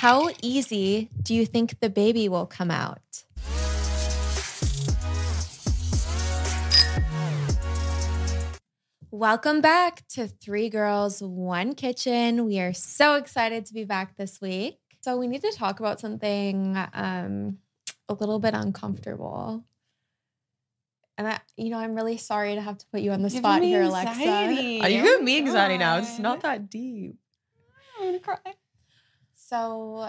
How easy do you think the baby will come out? Welcome back to Three Girls, One Kitchen. We are so excited to be back this week. So, we need to talk about something um, a little bit uncomfortable. And I, you know, I'm really sorry to have to put you on the spot me here, Alexa. Are you Oh giving me anxiety now? It's not that deep. I'm gonna cry. So,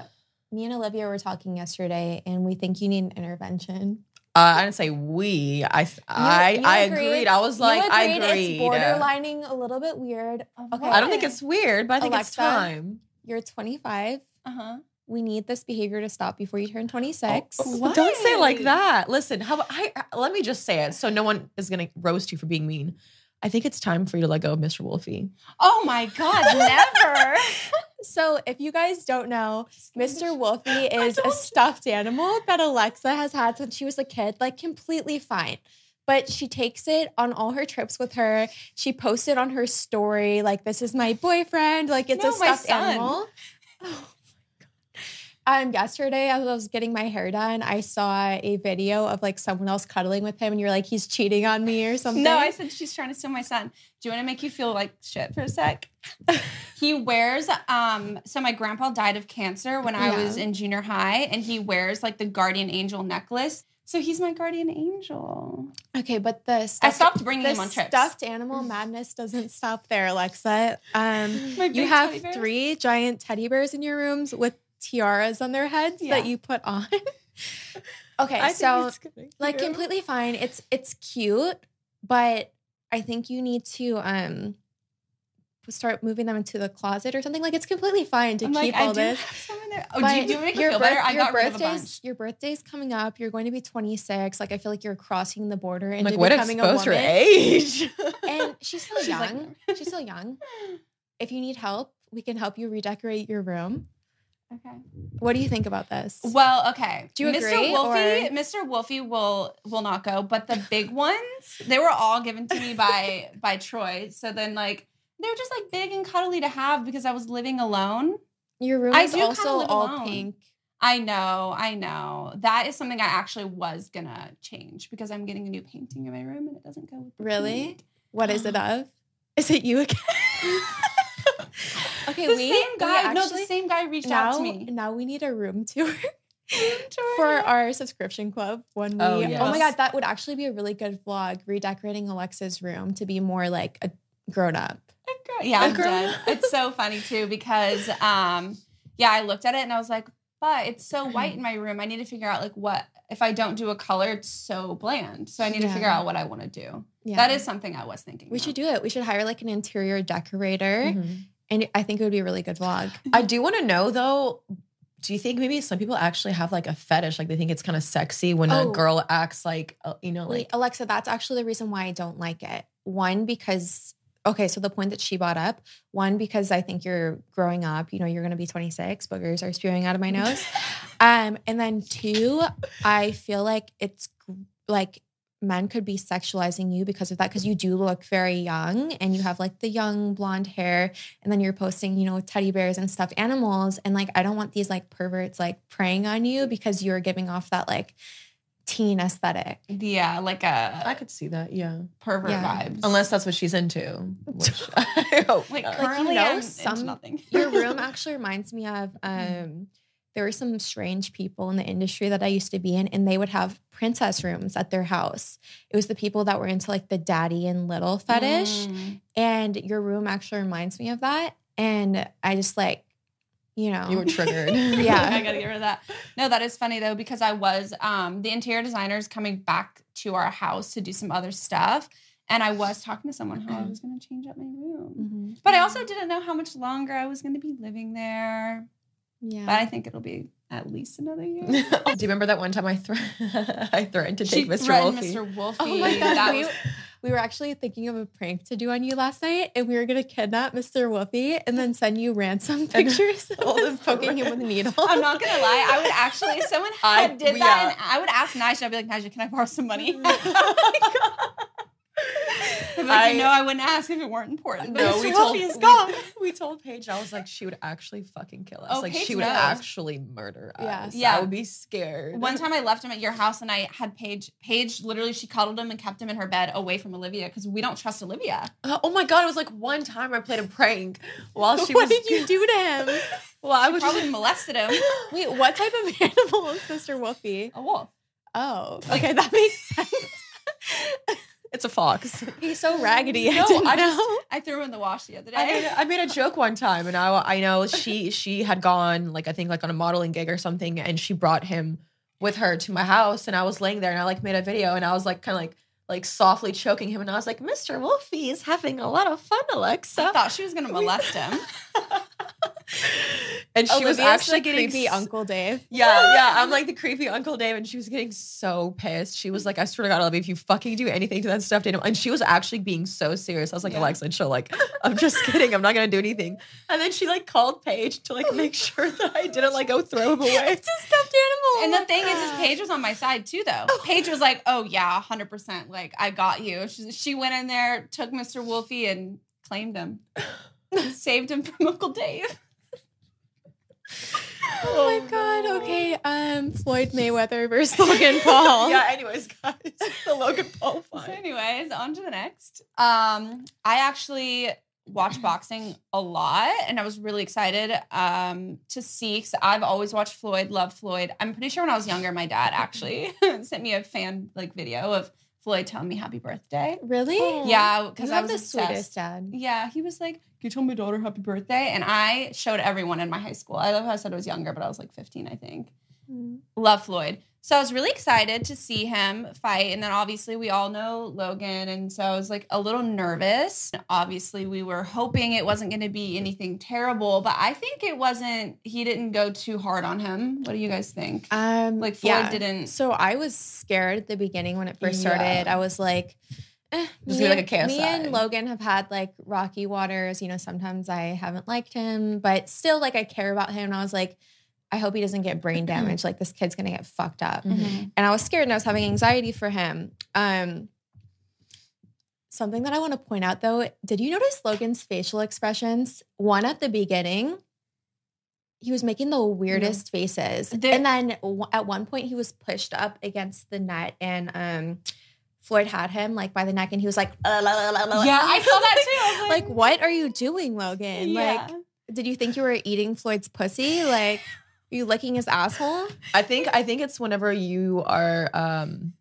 me and Olivia were talking yesterday, and we think you need an intervention. Uh, I didn't say we. I I you I agreed. agreed. I was You like, I agreed agreed. It's borderlining a little bit weird. Okay. I don't think it's weird, but I think it's Alexa. time. You're 25. Uh huh. We need this behavior to stop before you turn 26. Oh, Don't say it like that. Listen, how I let me just say it so no one is gonna roast you for being mean. I think it's time for you to let go of Mr. Wolfie. Oh my God, never. So, if you guys don't know, Mr. Wolfie is a stuffed animal that Alexa has had since she was a kid, like completely fine. But she takes it on all her trips with her. She posted on her story, like, this is my boyfriend. Like, it's a No, my stuffed animal. Oh. Um, yesterday, as I was getting my hair done, I saw a video of like someone else cuddling with him, and you're like, he's cheating on me or something. No, I said she's trying to steal my son. Do you want to make you feel like shit for a sec? he wears um so my grandpa died of cancer when I Yeah. was in junior high and he wears like the guardian angel necklace. So he's my guardian angel. Okay, but the I stopped bringing the him on trips. stuffed animal madness doesn't stop there, Alexa. Um, you have three giant teddy bears in your rooms with tiaras on their heads Yeah. that you put on. okay, I so like completely fine. It's it's cute, but I think you need to um start moving them into the closet or something. Like it's completely fine to I'm keep like, all do this. have some in there. Oh, But do you, do you make your feel birth- better? I your got rid of a birthday's- bunch. Your birthday's coming up. You're going to be 26. Like I feel like you're crossing the border into like way to becoming a expose her woman. age. And she's still She's young. like- she's still young. If you need help, we can help you redecorate your room. Okay. What do you think about this? Well, okay. Do you Mr. agree, Wolfie, or- Mr. Wolfie will will not go, but the big ones, they were all given to me by by Troy. So then like they're just like big and cuddly to have because I was living alone. Your room is also all alone. pink. I know, I know. That is something I actually was gonna change because I'm getting a new painting in my room and it doesn't go with Really? What is it uh-huh. of? Is it you again? okay, the we same we guy. no, the same guy reached now, out to me. now we need a room tour Tour. for our subscription club when we Oh, oh, my god that would actually be a really good vlog redecorating alexa's room to be more like a grown-up Yeah, I'm Girl. dead. It's so funny too because um yeah, I looked at it and I was like, but it's so white in my room. I need to figure out like what if I don't do a color, it's so bland. So I need to figure out what I want to do. yeah That is something I was thinking. we of. should do it we should hire like an interior decorator Mhm. And i think it would be a really good vlog I do want to know though. Do you think maybe some people actually have like a fetish? Like they think it's kind of sexy when Oh. a girl acts like, uh, you know, Wait, like Alexa, that's actually the reason why I don't like it. One, because okay, so the point that she brought up, one, because I think you're growing up, you know, you're gonna be 26, boogers are spewing out of my nose. um, and then two, I feel like it's like men could be sexualizing you because of that, because you do look very young and you have like the young blonde hair, and then you're posting, you know, teddy bears and stuffed animals. And like I don't want these like perverts like preying on you because you're giving off that like teen aesthetic. Yeah, like a I could see that. Yeah, pervert Yeah. vibes. unless that's what she's into. Which I hope. like not. you currently know, I'm into some- nothing. Your room actually reminds me of um there were some strange people in the industry that I used to be in, and they would have princess rooms at their house. It was the people that were into like the daddy and little fetish. Mm. And your room actually reminds me of that. And I just like, you know, you were triggered. Yeah. I gotta get rid of that. No, that is funny though, because I was um the interior designers coming back to our house to do some other stuff. And I was talking to someone how I was gonna change up my room. Mhm. But I also didn't know how much longer I was gonna be living there. Yeah. But I think it'll be at least another year. Oh, do you remember that one time I thre- I threatened to take She Mr. threatened Wolfie? Mr. Oh Wolfie. Oh my god, That we, was- we were actually thinking of a prank to do on you last night, and we were gonna kidnap Mr. Wolfie and then send you ransom pictures all the of poking him with a needle. I'm not gonna lie. I would actually, if someone I- did yeah. that, and I would ask Nisha. I'd be like, Nisha, can I borrow some money? Oh I'm I- you know, I wouldn't ask if it weren't important. But No, we Wolfie told is gone. we told Paige. I was like, she would actually fucking kill us. Oh, like Paige she would knows. actually murder us. Yeah. I would be scared. One time I left him at your house and I had Paige. Paige literally she cuddled him and kept him in her bed away from Olivia because we don't trust Olivia. Uh, oh my god! It was like one time I played a prank while she what was. What did you do to him? Well, I I was probably just. molested him. Wait, what type of animal is Mr. Wolfie? A wolf. Oh, okay, that makes sense. It's a fox. He's so raggedy. I No, didn't I just- know. I threw him in the wash the other I made, day. I made a joke one time, and I I know she she had gone like I think like on a modeling gig or something, and she brought him with her to my house, and I was laying there, and I like made a video, and I was like kind of like like softly choking him, and I was like, Mr. Wolfie is having a lot of fun, I Alexa, thought she was gonna molest him. and she was Olivia's actually the getting creepy s- Uncle Dave. Yeah, yeah. I'm like the creepy Uncle Dave, and she was getting so pissed. She was like, I swear to God, Olivia, if you fucking do anything to that stuffed animal. And she was actually being so serious. I was like, Yeah. Alexa, chill. Like, I'm just kidding. I'm not gonna do anything. And then she like called Paige to like make sure that I didn't like go throw him away. It's a stuffed animal. And the thing is, is Paige was on my side too, though. Paige was like, "Oh yeah, hundred percent. Like I got you." She, she went in there, took Mr. Wolfie, and claimed him, saved him from Uncle Dave. Oh my god. Okay. Um, Floyd Mayweather versus Logan Paul. Yeah, anyways, guys. The Logan Paul So, fight. anyways, on to the next. Um, I actually watch boxing a lot, and I was really excited um to see because I've always watched Floyd, love Floyd. I'm pretty sure when I was younger, my dad actually sent me a fan like video of Floyd telling me happy birthday. Really? Yeah, because I have was the obsessed. sweetest dad. Yeah, he was like, "Can you tell my daughter happy birthday?" And I showed everyone in my high school. I love how I said I was younger, but I was like 15, I think. Love Floyd. So I was really excited to see him fight. And then obviously we all know Logan. And so I was like a little nervous. Obviously, we were hoping it wasn't going to be anything terrible, but I think it wasn't, he didn't go too hard on him. What do you guys think? Um, Like Floyd yeah. didn't. So I was scared at the beginning when it first Yeah. started. I was like, eh, Just me be like Me and Logan have had like rocky waters. You know, sometimes I haven't liked him, but still, like I care about him. And I was like, I hope he doesn't get brain damage. like this kid's gonna get fucked up. Mhm. And I was scared and I was having anxiety for him. Um, something that I want to point out though, did you notice Logan's facial expressions? One at the beginning, he was making the weirdest faces. There- and then w- at one point he was pushed up against the net and um Floyd had him like by the neck and he was like, "Uh, la, la, la, la." Yeah, I saw that too. Was like, what are you doing, Logan? Yeah. Like, did you think you were eating Floyd's pussy? Like, you licking his asshole? I think I think it's whenever you are um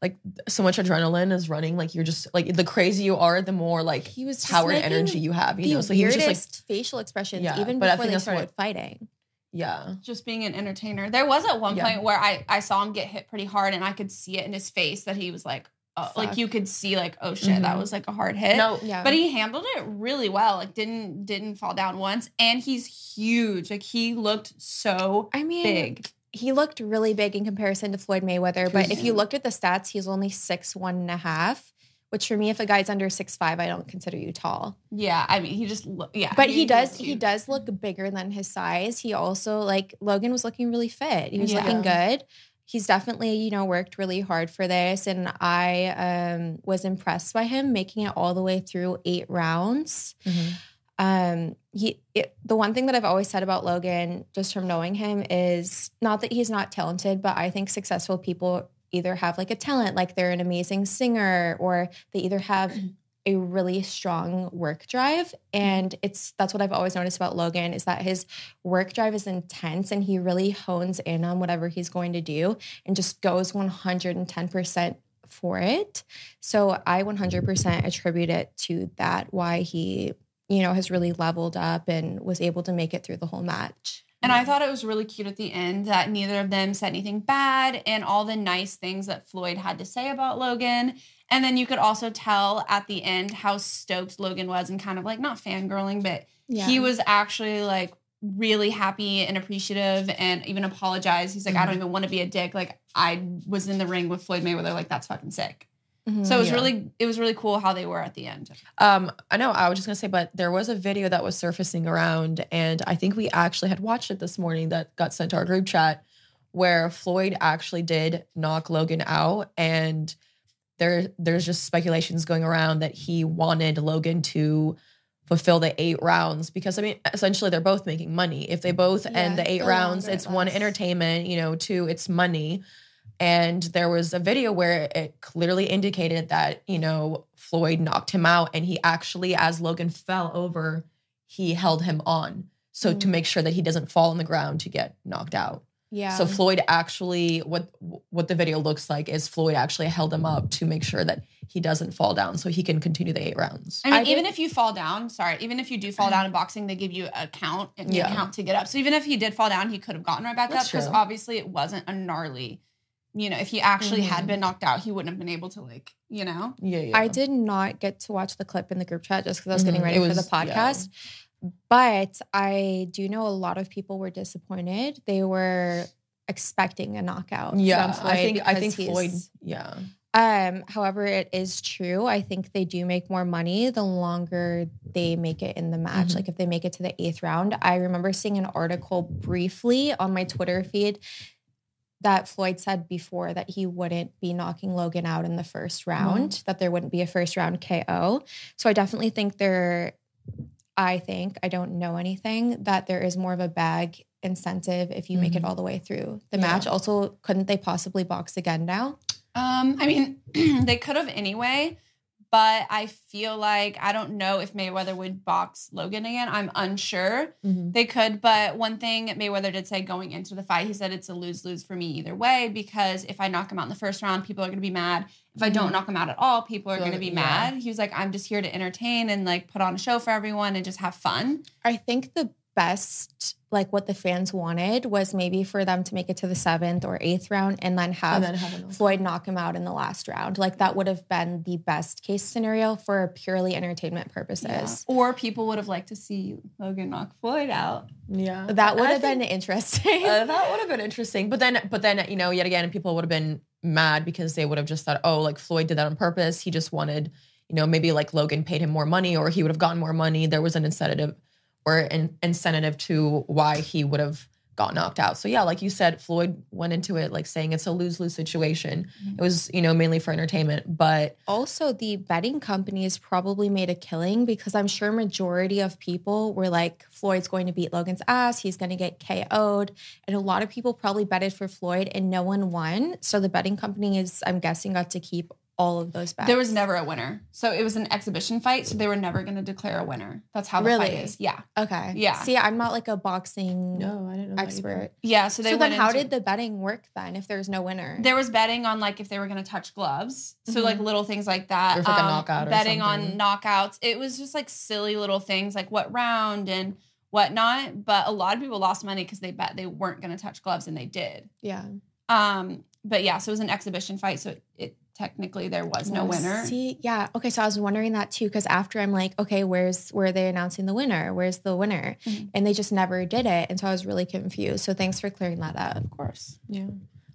like so much adrenaline is running, like you're just like the crazier you are, the more like He was power and energy you have, you know. So he was just like, facial expressions Yeah, even but I before think they that's what- started fighting. yeah. just being an entertainer. There was at one Yeah. point where I I saw him get hit pretty hard, and I could see it in his face that he was like, uh, like you could see like, oh shit, that Mhm. was like a hard hit. No, Yeah, But he handled it really well. Like didn't didn't fall down once, and he's huge. Like he looked so I mean, big. he looked really big in comparison to Floyd Mayweather. But if you looked at the stats, he's only six one and a half. Which for me, if a guy's under six five, I don't consider you tall. Yeah, I mean he just lo- yeah. But he does he does look bigger than his size. He also like Logan was looking really fit. He was Yeah. looking good. He's definitely, you know, worked really hard for this. And I um was impressed by him making it all the way through eight rounds. Mhm. Um he it, the one thing that I've always said about Logan, just from knowing him, is not that he's not talented, but I think successful people either have like a talent, like they're an amazing singer, or they either have a really strong work drive mm-hmm. and it's that's what I've always noticed about Logan is that his work drive is intense and he really hones in on whatever he's going to do and just goes 110% for it. So I 100% attribute it to that why he you know has really leveled up and was able to make it through the whole match. And I thought it was really cute at the end that neither of them said anything bad and all the nice things that Floyd had to say about Logan. And then you could also tell at the end how stoked Logan was and kind of like not fangirling, but he was actually like really happy and appreciative and even apologized. He's like, I don't even want to be a dick. Like I was in the ring with Floyd Mayweather. Like that's fucking sick. Mhm. So it was Yeah. really, it was really cool how they were at the end. Um, I know. I was just gonna say, but there was a video that was surfacing around, and I think we actually had watched it this morning that got sent to our group chat, where Floyd actually did knock Logan out, and there there's just speculations going around that he wanted Logan to fulfill the eight rounds because I mean essentially they're both making money. If they both Yeah, end the eight rounds, it's one entertainment, you know, two it's money. And there was a video where it clearly indicated that, you know, Floyd knocked him out and he actually as Logan fell over, he held him on. So to Mm. make sure that he doesn't fall on the ground to get knocked out. Yeah. So Floyd actually what what the video looks like is Floyd actually held him up to make sure that he doesn't fall down so he can continue the eight rounds. I mean, I even did- if you fall down, sorry, even if you do fall down in boxing, they give you a count and you Yeah. count to get up. So even if he did fall down, he could have gotten right back That's up because obviously it wasn't a gnarly. You know, if he actually had Mhm. been knocked out, he wouldn't have been able to like, you know. Yeah, yeah. I did not get to watch the clip in the group chat just because I was getting Mhm. ready It for the podcast. yeah. But I do know a lot of people were disappointed. They were expecting a knockout. Yeah, from Floyd I think I think Floyd. Yeah, Um, however, it is true. I think they do make more money the longer they make it in the match. Mhm. Like if they make it to the eighth round. I remember seeing an article briefly on my Twitter feed that Floyd said before that he wouldn't be knocking Logan out in the first round, that there wouldn't be a first round KO. So I definitely think there, I think, I don't know anything, that there is more of a bag incentive if you make it Mhm. all the way through the Yeah. match. Also, couldn't they possibly box again now? Um, I mean, they could have anyway, but I feel like I don't know if Mayweather would box Logan again. I'm unsure. Mhm. They could, but one thing Mayweather did say going into the fight, he said it's a lose lose for me either way because if I knock him out in the first round, people are going to be mad. If I don't Mhm. knock him out at all, people are going to be Yeah. mad. He was like, I'm just here to entertain and like put on a show for everyone and just have fun. I think the best, like what the fans wanted, was maybe for them to make it to the seventh or eighth round and then have and then have. Floyd knock him out in the last round. Like that would have been the best case scenario for purely entertainment purposes. Or people would have liked to see Logan knock Floyd out. Yeah, That would I have been think- interesting. Uh, that would have been interesting. But then, but then, you know, yet again, people would have been mad because they would have just thought, oh, like Floyd did that on purpose. He just wanted, you know, maybe like Logan paid him more money, or he would have gotten more money. There was an incentive or an incentive to why he would have got knocked out. So yeah, like you said, Floyd went into it like saying it's a lose lose situation. Mm-hmm. It was, you know, mainly for entertainment, but also, the betting companies probably made a killing because I'm sure majority of people were like, Floyd's going to beat Logan's ass. He's going to get KO'd. And a lot of people probably betted for Floyd and no one won. So the betting companies, I'm guessing, got to keep all of those bets. There was never a winner. So it was an exhibition fight. So they were never going to declare a winner. That's how the fight is. Yeah. Okay. Yeah. See, I'm not like a boxing no, I didn't know expert. Yeah. So they so then went how into- did the betting work then if there's no winner? There was betting on like if they were going to touch gloves. So like little things like that. Or if, like, a knockout or betting something. on knockouts. It was just like silly little things like what round and whatnot. But a lot of people lost money because they bet they weren't going to touch gloves and they did. yeah. Um, but yeah, so it was an exhibition fight. So it, it technically there was no winner. See, yeah. Okay, so I was wondering that too because after I'm like, okay, where's where are they announcing the winner? Where's the winner? Mhm. And they just never did it, and so I was really confused. So thanks for clearing that up. Of course. Yeah.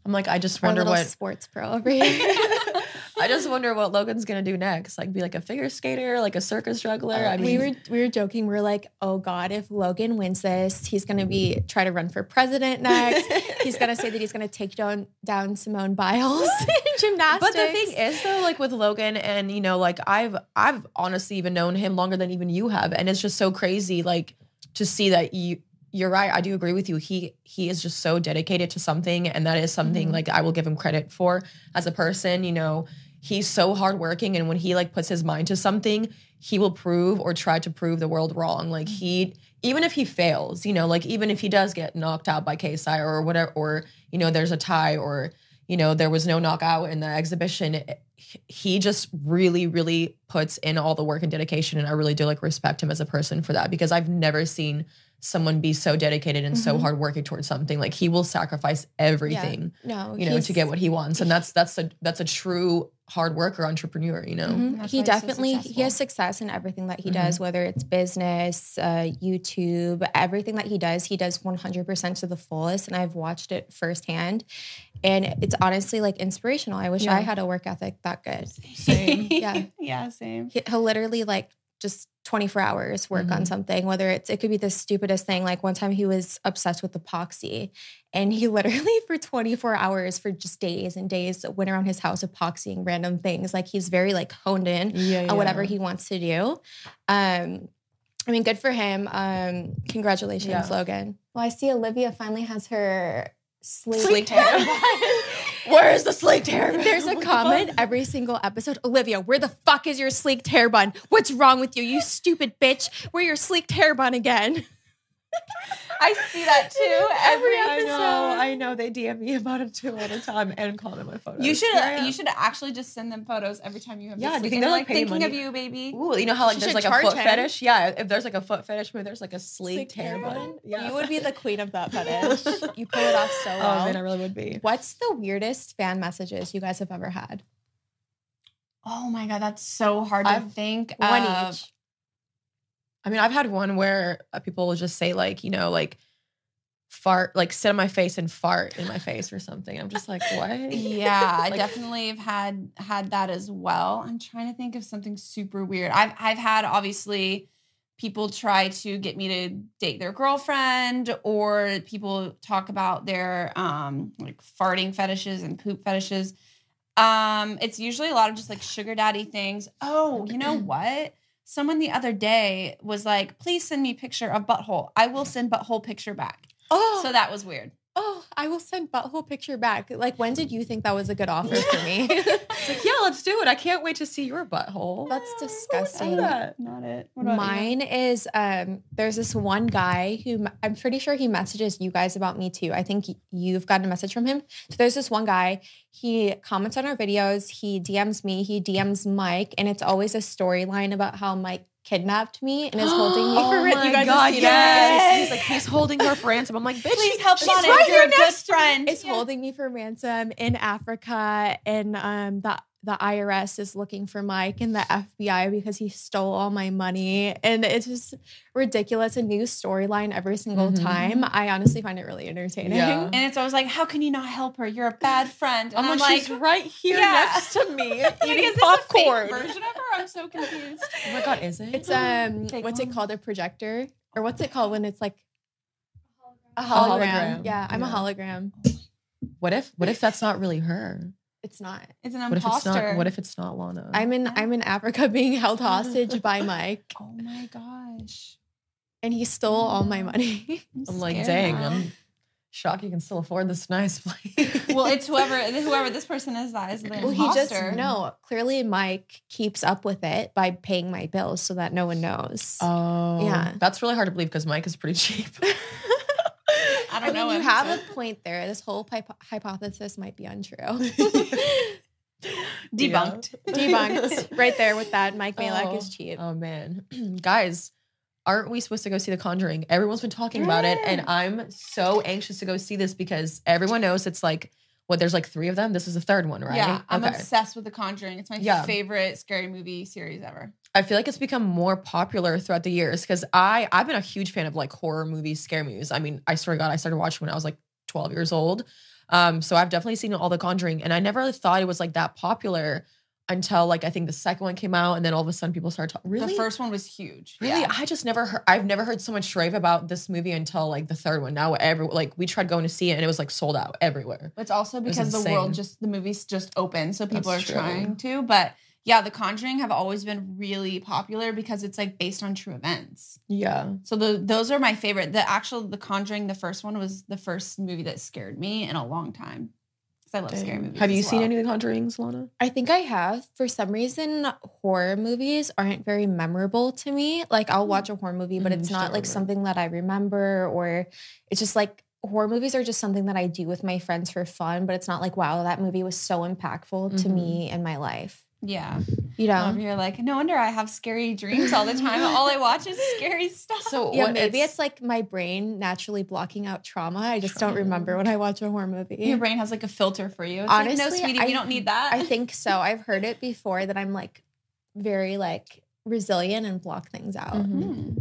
I'm like, I just Our wonder what sports pro over here. I just wonder what Logan's gonna do next. Like be like a figure skater, like a circus juggler. Uh, I mean, we were we were joking. We are like, oh god, if Logan wins this, he's gonna be try to run for president next. he's gonna say that he's gonna take down down Simone Biles in gymnastics. But the thing is though, like with Logan and you know, like I've I've honestly even known him longer than even you have. And it's just so crazy, like to see that you you're right. I do agree with you. He he is just so dedicated to something, and that is something Mhm. like I will give him credit for as a person. You know, he's so hardworking, and when he like puts his mind to something, he will prove or try to prove the world wrong. Like he, even if he fails, you know, like even if he does get knocked out by KSI or whatever, or you know, there's a tie or you know, there was no knockout in the exhibition. it- he just really, really puts in all the work and dedication, and I really do like respect him as a person for that because I've never seen someone be so dedicated and so Mhm. hardworking towards something. Like he will sacrifice everything, no, you know, to get what he wants, and that's that's a that's a true hard worker entrepreneur. You know, Mhm. He why he's so definitely he has success in everything that he Mhm. does, whether it's business, uh, YouTube, everything that he does, he does 100% to the fullest. And I've watched it firsthand. And it's honestly like inspirational. I wish Yeah. I had a work ethic that good. Same. Yeah. yeah, same. He- He'll literally like just 24 hours work on Mhm. something, whether it's, it could be the stupidest thing. Like one time he was obsessed with epoxy and he literally for 24 hours for just days and days went around his house epoxying random things. Like he's very like honed in Yeah, on whatever he wants to do. Um, I mean, good for him. Um, congratulations, Yeah. Logan. Well, I see Olivia finally has her sleek, Sleek hair. Hair. Where's the sleeked hair? There's a comment every single episode. Olivia, where the fuck is your sleeked hair bun? What's wrong with you, you stupid bitch? Where your sleeked hair bun again? I see that too. Every I episode. know, I know. They DM me about it too all the time and comment my photos. You should Here I you should actually just send them photos every time you have. Yeah, this do you think they're, they're, like, paying thinking of you, baby? Ooh, you know how like She there's like a foot him. fetish? Yeah, if there's like a foot fetish, maybe there's like a sleeked hair bun. Yeah. You would be the queen of that fetish. you pull it off so Oh well. man, I really would be. What's the weirdest fan messages you guys have ever had? Oh my god, that's so hard to I've- think. One of. each. I mean, I've had one where uh, people will just say like, you know, like fart, like sit on my face and fart in my face or something. I'm just like, what? Yeah, I definitely have had had that as well. I'm trying to think of something super weird. I've I've had obviously people try to get me to date their girlfriend or people talk about their um like farting fetishes and poop fetishes. Um it's usually a lot of just like sugar daddy things. Oh, you know what? Someone the other day was like, "Please send me picture of butthole. I will send butthole picture back." Oh, So that was weird. I will send butthole picture back. Like, when did you think that was a good offer for me? It's like, yeah, let's do it. I can't wait to see your butthole. That's disgusting. that? Not it. About you? Mine is um there's this one guy who I'm pretty sure he messages you guys about me too. I think you've gotten a message from him. So there's this one guy, he comments on our videos, he DMs me, he DMs Mike, and it's always a storyline about how Mike kidnapped me and is holding me for oh my you guys god, yes. He's like, he's holding her for ransom. I'm like, bitch, Please help she's Shauna. right here a good next to me. friend. It's Yeah. holding me for ransom in Africa, and um, the the IRS is looking for Mike and the FBI because he stole all my money, and it's just ridiculous. A new storyline every single Mhm. time. I honestly find it really entertaining. Yeah. And it's always like, how can you not help her? You're a bad friend. And I'm, I'm, like, like, she's right here yeah. next to me like, eating is this popcorn. a fake version of her? I'm so confused. Oh my god, is it? It's um, Fake what's it called? A projector, or what's it called when it's like a hologram. hologram? Yeah, I'm a hologram. what if what if that's not really her? It's not. It's an What if it's imposter. not what if it's not Lana? I'm in. I'm in Africa being held hostage by Mike, Oh my gosh. and he stole all my money. I'm like, dang, now. I'm shocked you can still afford this nice place. Well, it's whoever whoever this person is that is the Well, he just imposter. no. Clearly, Mike keeps up with it by paying my bills so that no one knows. Oh, Yeah. That's really hard to believe because Mike is pretty cheap. I mean, know. you have so- a point there. This whole hypo- hypothesis might be untrue. debunked. Debunked right there with that. Mike Majlak Oh. is cheap. Oh man, guys, aren't we supposed to go see The Conjuring? Everyone's been talking about it, and I'm so anxious to go see this because everyone knows it's like what there's like three of them. This is the third one, right? Yeah, I'm okay. obsessed with The Conjuring. It's my Yeah. favorite scary movie series ever. I feel like it's become more popular throughout the years because I I've been a huge fan of like horror movies, scare movies. I mean, I swear to God, I started watching when I was like 12 years old. Um, so I've definitely seen all The Conjuring, and I never really thought it was like that popular until like I think the second one came out, and then all of a sudden people started talking. Really, The first one was huge. Really, Yeah. I just never heard. I've never heard so much rave about this movie until like the third one. Now, every like we tried going to see it and it was like sold out everywhere. It's also because the world just the movies just open, so people That's are true. trying to. But yeah, The Conjuring have always been really popular because it's like based on true events. Yeah, So the those are my favorite. The actual The Conjuring, the first one was the first movie that scared me in a long time. Because I love scary movies. Have you as seen well. any of the Conjurings, Lana? I think I have. For some reason, horror movies aren't very memorable to me. Like I'll watch a horror movie, but Mm, it's not like remember. something that I remember, or it's just like horror movies are just something that I do with my friends for fun. But it's not like wow, that movie was so impactful to Mhm. me in my life. Yeah. You know. you're like, no wonder I have scary dreams all the time. all I watch is scary stuff. So Yeah, what, maybe it's, like my brain naturally blocking out trauma. I just don't remember when I watch a horror movie. your brain has like a filter for you. It's like, no, Honestly, sweetie, I- we don't need that. I think so. I've heard it before that I'm like very like resilient and block things out. Mhm. Hmm.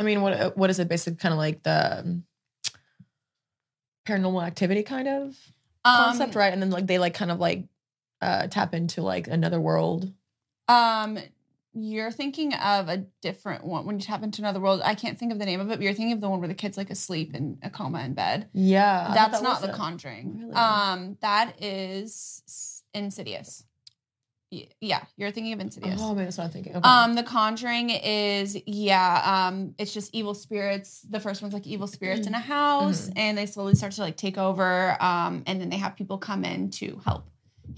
I mean, what what is it? Basically, kind of like the um, paranormal activity kind of concept, Um, right? And then like they like kind of like uh tap into like another world. Um, you're thinking of a different one when you tap into another world. I can't think of the name of it, but you're thinking of the one where the kid's like asleep in a coma in bed. Yeah, That's that not The it. Conjuring. Really? Um, that is Insidious. Yeah, you're thinking of Insidious. Oh, maybe that's what I'm thinking. Okay. Um, The Conjuring is yeah. Um, it's just evil spirits. The first one's like evil spirits in a house, Mhm. and they slowly start to like take over. Um, and then they have people come in to help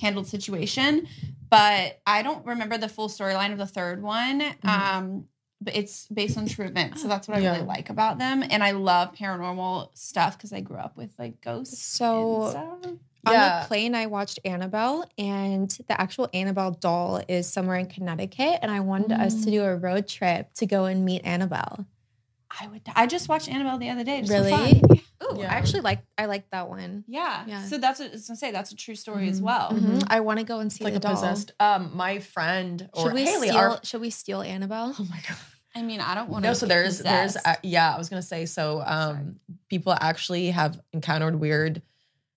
handle the situation. But I don't remember the full storyline of the third one. Um, but it's based on true events, so that's what I Yeah. really like about them. And I love paranormal stuff because I grew up with like ghosts. So- and stuff. On Yeah. the plane, I watched Annabelle, and the actual Annabelle doll is somewhere in Connecticut. And I wanted us to do a road trip to go and meet Annabelle. I would. I just watched Annabelle the other day. It's so Really? Fun. Ooh, Yeah. I actually like I like that one. Yeah. Yeah. So that's what I was gonna say. That's a true story as Mhm. well. Mhm. Mhm. I want to go and see it's like the a doll. possessed. Um, my friend or Should we Haley, steal? our- should we steal Annabelle? oh my god. I mean, I don't want to. No, so there's there's uh, yeah, I was gonna say so. Um, people actually have encountered weird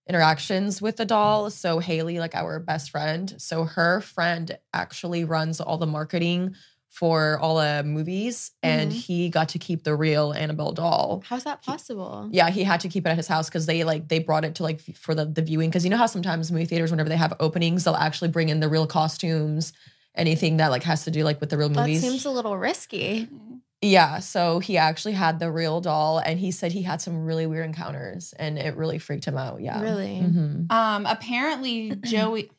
interactions with the doll. So Haley, like our best friend, so her friend actually runs all the marketing for all the movies, and Mhm. he got to keep the real Annabelle doll. How's that possible? Yeah, he had to keep it at his house because they like they brought it to like for the the viewing because you know how sometimes movie theaters whenever they have openings they'll actually bring in the real costumes, anything that like has to do like with the real That movies. seems a little risky. Yeah, so he actually had the real doll, and he said he had some really weird encounters, and it really freaked him out. Yeah, Really? Mhm. Um, apparently Joey.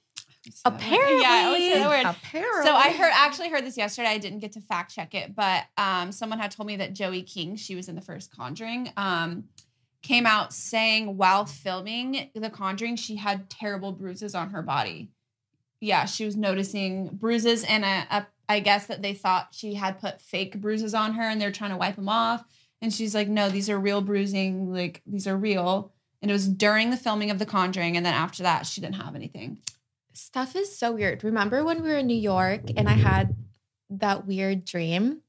Apparently. yeah, I always say that word. Apparently, So I heard actually heard this yesterday. I didn't get to fact check it, but um, someone had told me that Joey King, she was in the first Conjuring, um, came out saying while filming The Conjuring, she had terrible bruises on her body. Yeah, she was noticing bruises, and a, a, I guess that they thought she had put fake bruises on her, and they're trying to wipe them off. And she's like, "No, these are real bruising. Like these are real." And it was during the filming of The Conjuring, and then after that, she didn't have anything. Stuff is so weird. Remember when we were in New York and I had that weird dream?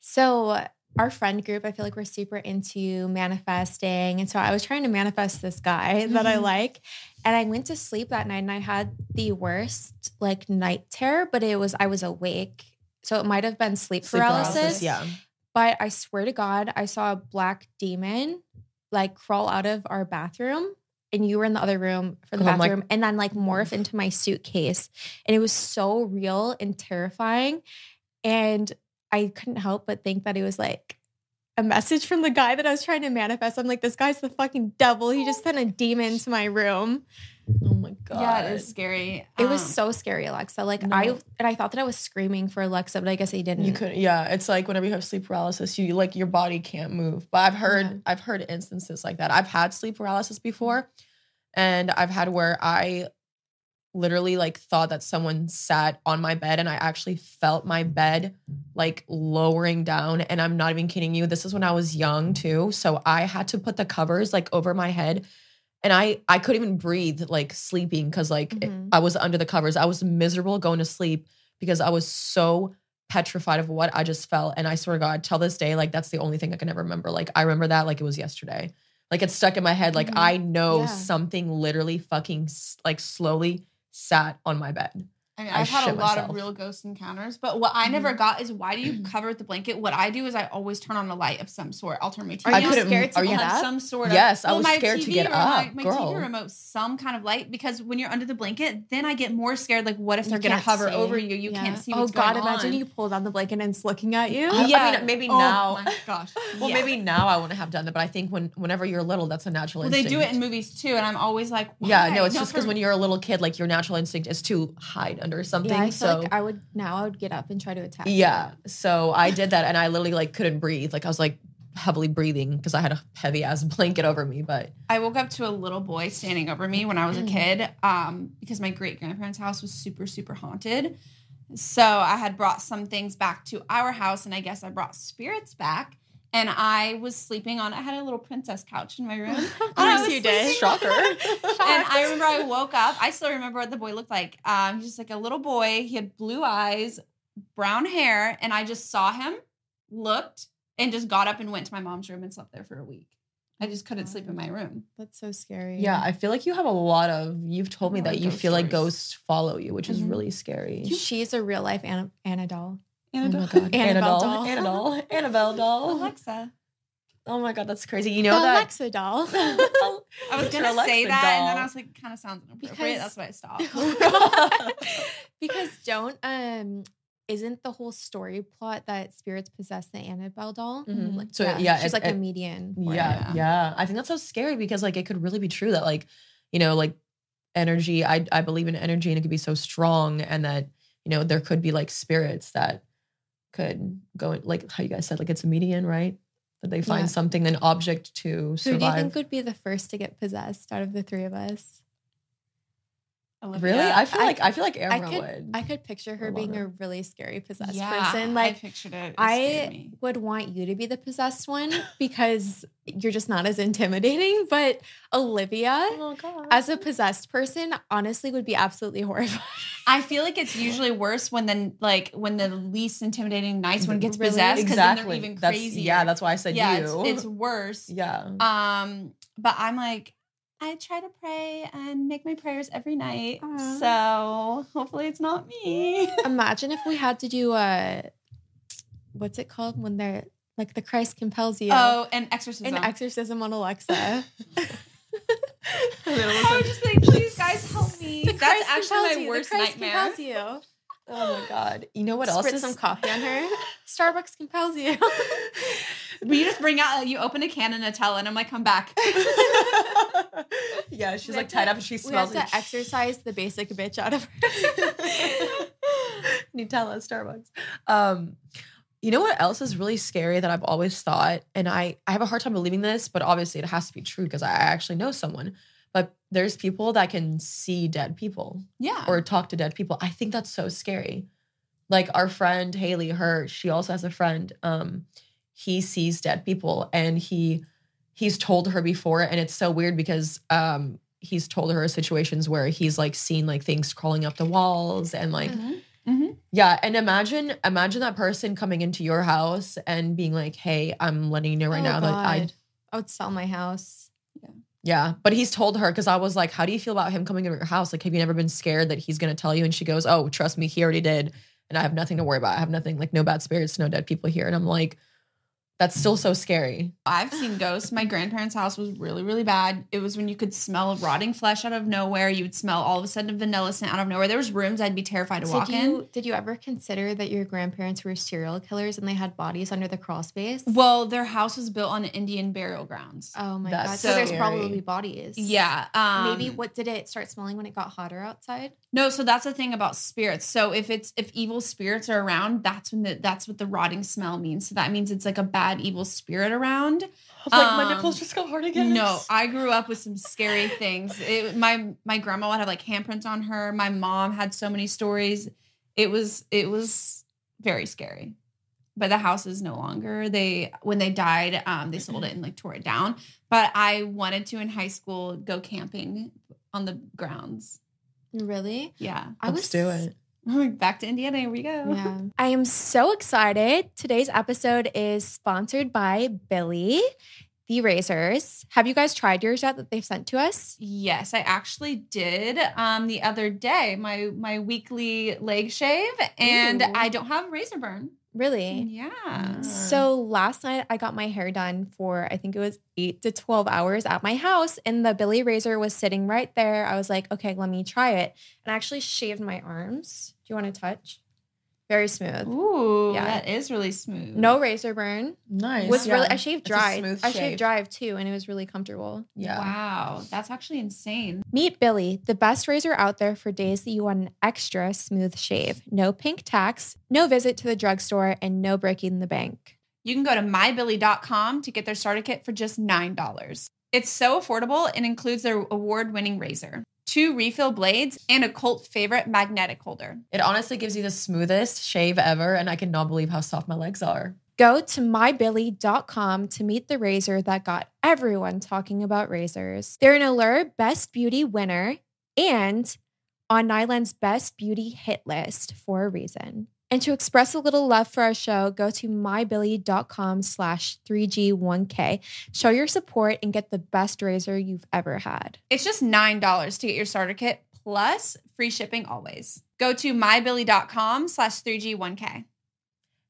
So our friend group, I feel like we're super into manifesting. And so I was trying to manifest this guy that I Mhm. like. And I went to sleep that night and I had the worst like night terror, but it was I was awake. So it might have been sleep, Sleep paralysis. Yeah, But I swear to God, I saw a black demon like crawl out of our bathroom. And you were in the other room for the Oh my- bathroom, and then like morph into my suitcase. And it was so real and terrifying. And I couldn't help but think that it was like a message from the guy that I was trying to manifest. I'm like, this guy's the fucking devil. He just sent a demon to my room. Oh my god. Yeah, it is scary. It was Um, so scary, Alexa. Like No. I and I thought that I was screaming for Alexa, but I guess I didn't. You could, yeah. It's like whenever you have sleep paralysis, you like your body can't move. But I've heard, Yeah. I've heard instances like that. I've had sleep paralysis before, and I've had where I literally like thought that someone sat on my bed, and I actually felt my bed like lowering down. And I'm not even kidding you. This is when I was young too, so I had to put the covers like over my head. And I I couldn't even breathe like sleeping because like it- Mhm. I was under the covers. I was miserable going to sleep because I was so petrified of what I just felt. And I swear to God, till this day, like that's the only thing I can ever remember. Like I remember that like it was yesterday. Like it's stuck in my head. Like Mhm. I know Yeah. something literally fucking like slowly sat on my bed. I mean, I I've had a lot myself. of real ghost encounters, but what I never mm-hmm. got is why do you cover with the blanket? What I do is I always turn on a light of some sort. I'll turn my TV Are you on. scared to are you- get have up? some sort of Yes, I was my scared to TV get or My, up, my girl. TV remote some kind of light because when you're under the blanket, then I get more scared. Like, what if they're gonna hover see. over you? You Yeah. can't see. Oh God! going Imagine on. you pull down the blanket and it's looking at you. I- I Yeah. mean, maybe Oh now. my gosh. Well, Yeah. maybe now I wouldn't have done that, but I think when whenever you're little, that's a natural Well, they do it in movies too, and I'm always like, Yeah, no, it's just because when you're a little kid, like your natural instinct is to hide under something. Yeah, I feel so like I would now. I would get up and try to attack. you. Yeah. So I did that and I literally like couldn't breathe. Like I was like heavily breathing because I had a heavy ass blanket over me. But I woke up to a little boy standing over me when I was a kid um, because my great grandparents' house was super, super haunted. So I had brought some things back to our house, and I guess I brought spirits back. And I was sleeping on. I had a little princess couch in my room. and I course was you did. Shocker. and I remember I woke up. I still remember what the boy looked like. Um, he's just like a little boy. He had blue eyes, brown hair, and I just saw him, looked, and just got up and went to my mom's room and slept there for a week. I just couldn't sleep in my room. That's so scary. yeah, I feel like you have a lot of. You've told me that you ghost feel like ghosts follow you, which is Mhm. really scary. she's a real life Anna, Anna doll. Oh my Annabelle. god, Annabelle Annabelle, doll. Annabelle, Annabelle doll. Alexa. Oh my god, that's crazy. You The know that Alexa doll. I was gonna say Alexa that, and then. I was like, kind of sounds inappropriate. Because- That's why I stopped. because don't um isn't the whole story plot that spirits possess the Annabelle doll? Mhm. Like, So, yeah, she's it- like a it- median. for yeah, yeah. I think that's so scary because like it could really be true that like, you know, like energy, I I believe in energy and it could be so strong and that, you know, there could be like spirits that could go in, like how you guys said, like it's a median, right? That they find Yeah. something, an object to survive. Who do you think would be the first to get possessed out of the three of us? Really? I feel I- like I feel like I could would. I could picture her being love a really scary possessed yeah, person. I Like pictured it. It I me. would want you to be the possessed one because you're just not as intimidating. But Olivia, oh god. as a possessed person, honestly would be absolutely horrified. I feel like it's usually worse when the like when the least intimidating nice one gets Really? possessed because then exactly. they're even That's- yeah, that's why I said yeah, you. It's, it's worse. yeah. Um, but I'm like, I try to pray and make my prayers every night. Aw. So hopefully it's not me. Imagine if we had to do a what's it called when they're like the Christ compels you. Oh, an exorcism. an exorcism on Alexa. I would just be like, please guys help me. The That's Christ actually my you. worst nightmare. Compels you. Oh my god. You know what else Spritz some coffee on her. Starbucks compels you. But you just bring out, you open a can of Nutella, and I'm like, come back. yeah, she's like tied up and she smells. we have smells to exercise the basic bitch out of her. Nutella, Starbucks. Um, you know what else is really scary that I've always thought, and I I have a hard time believing this, but obviously it has to be true because I actually know someone. But there's people that can see dead people Yeah. or talk to dead people. I think that's so scary. Like our friend Haley, her she also has a friend. Um, he sees dead people, and he he's told her before, and it's so weird because um he's told her situations where he's like seen like things crawling up the walls and like Mhm. Mhm. yeah, and imagine imagine that person coming into your house and being like, "Hey, I'm letting you know right Oh, now that I I would sell my house. Yeah yeah." But he's told her because I was like, "How do you feel about him coming into your house? Like, have you never been scared that he's gonna tell you?" And she goes, "Oh, trust me, he already did, and I have nothing to worry about. I have nothing like no bad spirits, no dead people here." And I'm like, "That's still so scary." I've seen ghosts. My grandparents' house was really, really bad. It was when you could smell rotting flesh out of nowhere. You would smell all of a sudden a vanilla scent out of nowhere. There was rooms I'd be terrified to So walk do in. did you ever consider that your grandparents were serial killers and they had bodies under the crawl space? Well, their house was built on Indian burial grounds. oh my That's god! So, so there's scary. probably bodies. Yeah. Um, Maybe what did it start smelling when it got hotter outside? No, so that's the thing about spirits. So if it's if evil spirits are around, that's when the that's what the rotting smell means. So that means it's like a bad evil spirit around. Like my Um, nipples just got hard again. No, I grew up with some scary things. It, my my grandma would have like handprints on her. My mom had so many stories. It was it was very scary. But the house is no longer. They when they died, um, they sold it and like tore it down. But I wanted to in high school go camping on the grounds. Really? Yeah, I let's was do it. back to Indiana. Here we go. Yeah. I am so excited. Today's episode is sponsored by Billie, the razors. Have you guys tried yours yet that they've sent to us? Yes, I actually did um the other day my my weekly leg shave and Ooh. I don't have razor burn. Really? Yeah. So last night I got my hair done for I think it was eight to 12 hours at my house, and the Billie razor was sitting right there. I was like, okay, let me try it. And I actually shaved my arms. Do you want to touch? Very smooth. Ooh, Yeah. that is really smooth. No razor burn. Nice. Was Yeah. really I shaved It's a dry. smooth I shave. shaved dry too, and it was really comfortable. Yeah. Wow, that's actually insane. Meet Billie, the best razor out there for days that you want an extra smooth shave. No pink tax, no visit to the drugstore, and no breaking the bank. You can go to mybillie.com to get their starter kit for just $9. It's so affordable and includes their award-winning razor, two refill blades, and a cult favorite magnetic holder. It honestly gives you the smoothest shave ever, and I cannot believe how soft my legs are. Go to mybillie.com to meet the razor that got everyone talking about razors. They're an Allure Best Beauty winner and on Nylon's Best Beauty hit list for a reason. And to express a little love for our show, go to mybillie.com slash 3G1K. Show your support and get the best razor you've ever had. It's just $9 to get your starter kit plus free shipping always. Go to mybillie.com slash 3G1K.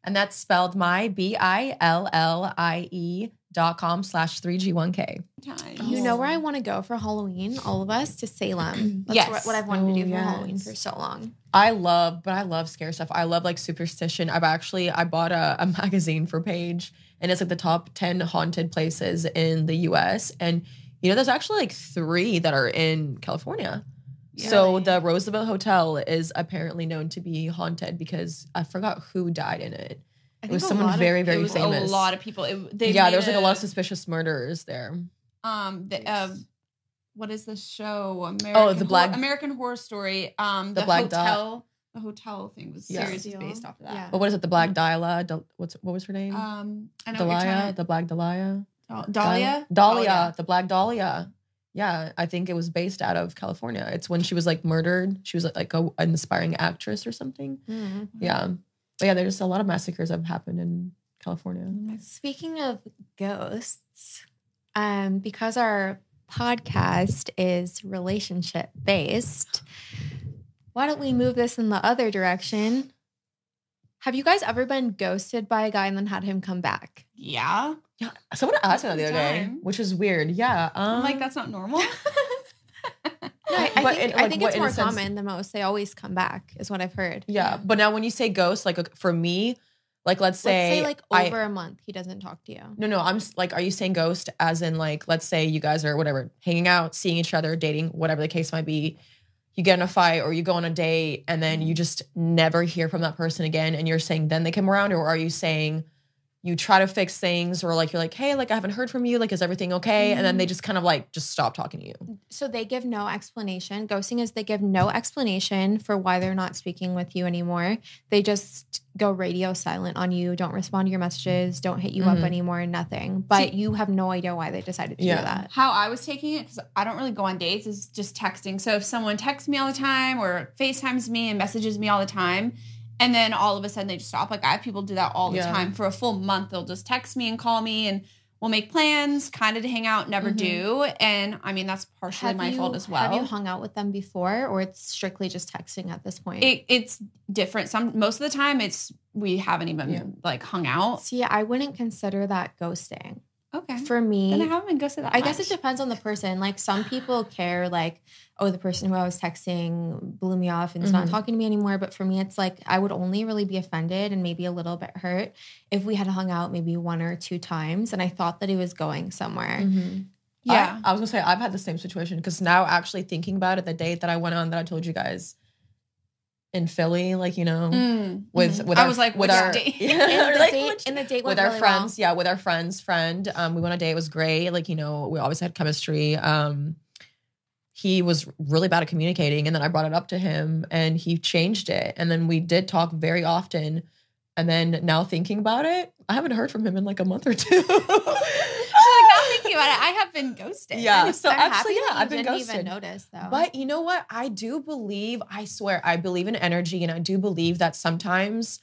And that's spelled my B I L L I E dot com slash 3G1K. Time. You know where I want to go for Halloween? All of us to Salem. That's Yes. what, what I've wanted Oh, to do oh, for yes. Halloween for so long. I love, but I love scare stuff. I love like superstition. I've actually I bought a, a magazine for Paige, and it's like the top ten haunted places in the U.S. And you know, there's actually like three that are in California. So the Roosevelt Hotel is apparently known to be haunted because I forgot who died in it. I It was someone lot of- very, It very was famous. a lot of people. It, they yeah, there was like a lot of suspicious murderers there. um the uh, what is the show? American Oh, the Hor- Black- American Horror Story. Um, The the, Black Dot. hotel. The hotel thing was Yeah. series is based off of that. Yeah. But what is it? The Black Dahlia? Dal- what's what was her name? Um, I know what you're Dahlia, the Black Dahlia. to- Dahlia. Dahlia, the Black Dahlia. Yeah, I think it was based out of California. It's when she was like murdered. She was like a, an inspiring actress or something. Mhm. Yeah, but yeah, there's just a lot of massacres that have happened in California. Speaking of ghosts, um, because our podcast is relationship based, why don't we move this in the other direction? Have you guys ever been ghosted by a guy and then had him come back? Yeah. Yeah, someone asked me that the other day, which is weird. Yeah, um, I'm like that's not normal. No, I, I think, in, I think it's more instance- common than most. They always come back, is what I've heard. yeah. But now when you say ghost, like for me, like let's say, Let's say like over a month he doesn't talk to you. No, no, I'm like, are you saying ghost as in like, let's say you guys are whatever, hanging out, seeing each other, dating, whatever the case might be. You get in a fight or you go on a date and then you mm-hmm. just never hear from that person again. And you're saying then they come around, or are you saying you try to fix things or like you're like, hey, like I haven't heard from you, like is everything okay? And then they just kind of like just stop talking to you. So they give no explanation. Ghosting is they give no explanation for why they're not speaking with you anymore. They just go radio silent on you, don't respond to your messages, don't hit you up Mhm. anymore, nothing. But you have no idea why they decided to Yeah. do that. How I was taking it because I don't really go on dates is just texting. So if someone texts me all the time or FaceTimes me and messages me all the time, and then all of a sudden they just stop. Like I have people do that all the Yeah. time for a full month. They'll just text me and call me and we'll make plans, kind of to hang out, never Mhm. do. And I mean that's partially Have my you, fault as well. Have you hung out with them before, or it's strictly just texting at this point? it, it's different. Some most of the time it's we haven't even Yeah. like hung out. See, I wouldn't consider that ghosting. Okay. For me, then I haven't ghosted that I guess it depends on the person. Like some people care, like, oh, the person who I was texting blew me off and is not Mhm. talking to me anymore. But for me, it's like I would only really be offended and maybe a little bit hurt if we had hung out maybe one or two times and I thought that he was going somewhere. Yeah. I, I was gonna say I've had the same situation because now actually thinking about it, the date that I went on that I told you guys in Philly, like you know, Mm. with Mhm. with I our, was like, with which our date? Yeah, And the like, date, which- the date with our really friends, well. yeah, with our friend's friend. Um, we went on a date. It was great. Like you know, we always had chemistry. Um, he was really bad at communicating, and then I brought it up to him, and he changed it. And then we did talk very often. And then now thinking about it, I haven't heard from him in like a month or two. Thinking about it, I have been ghosted. Yeah. So I'm actually, yeah, I've been didn't ghosted. even notice though. But you know what? I do believe, I swear, I believe in energy and I do believe that sometimes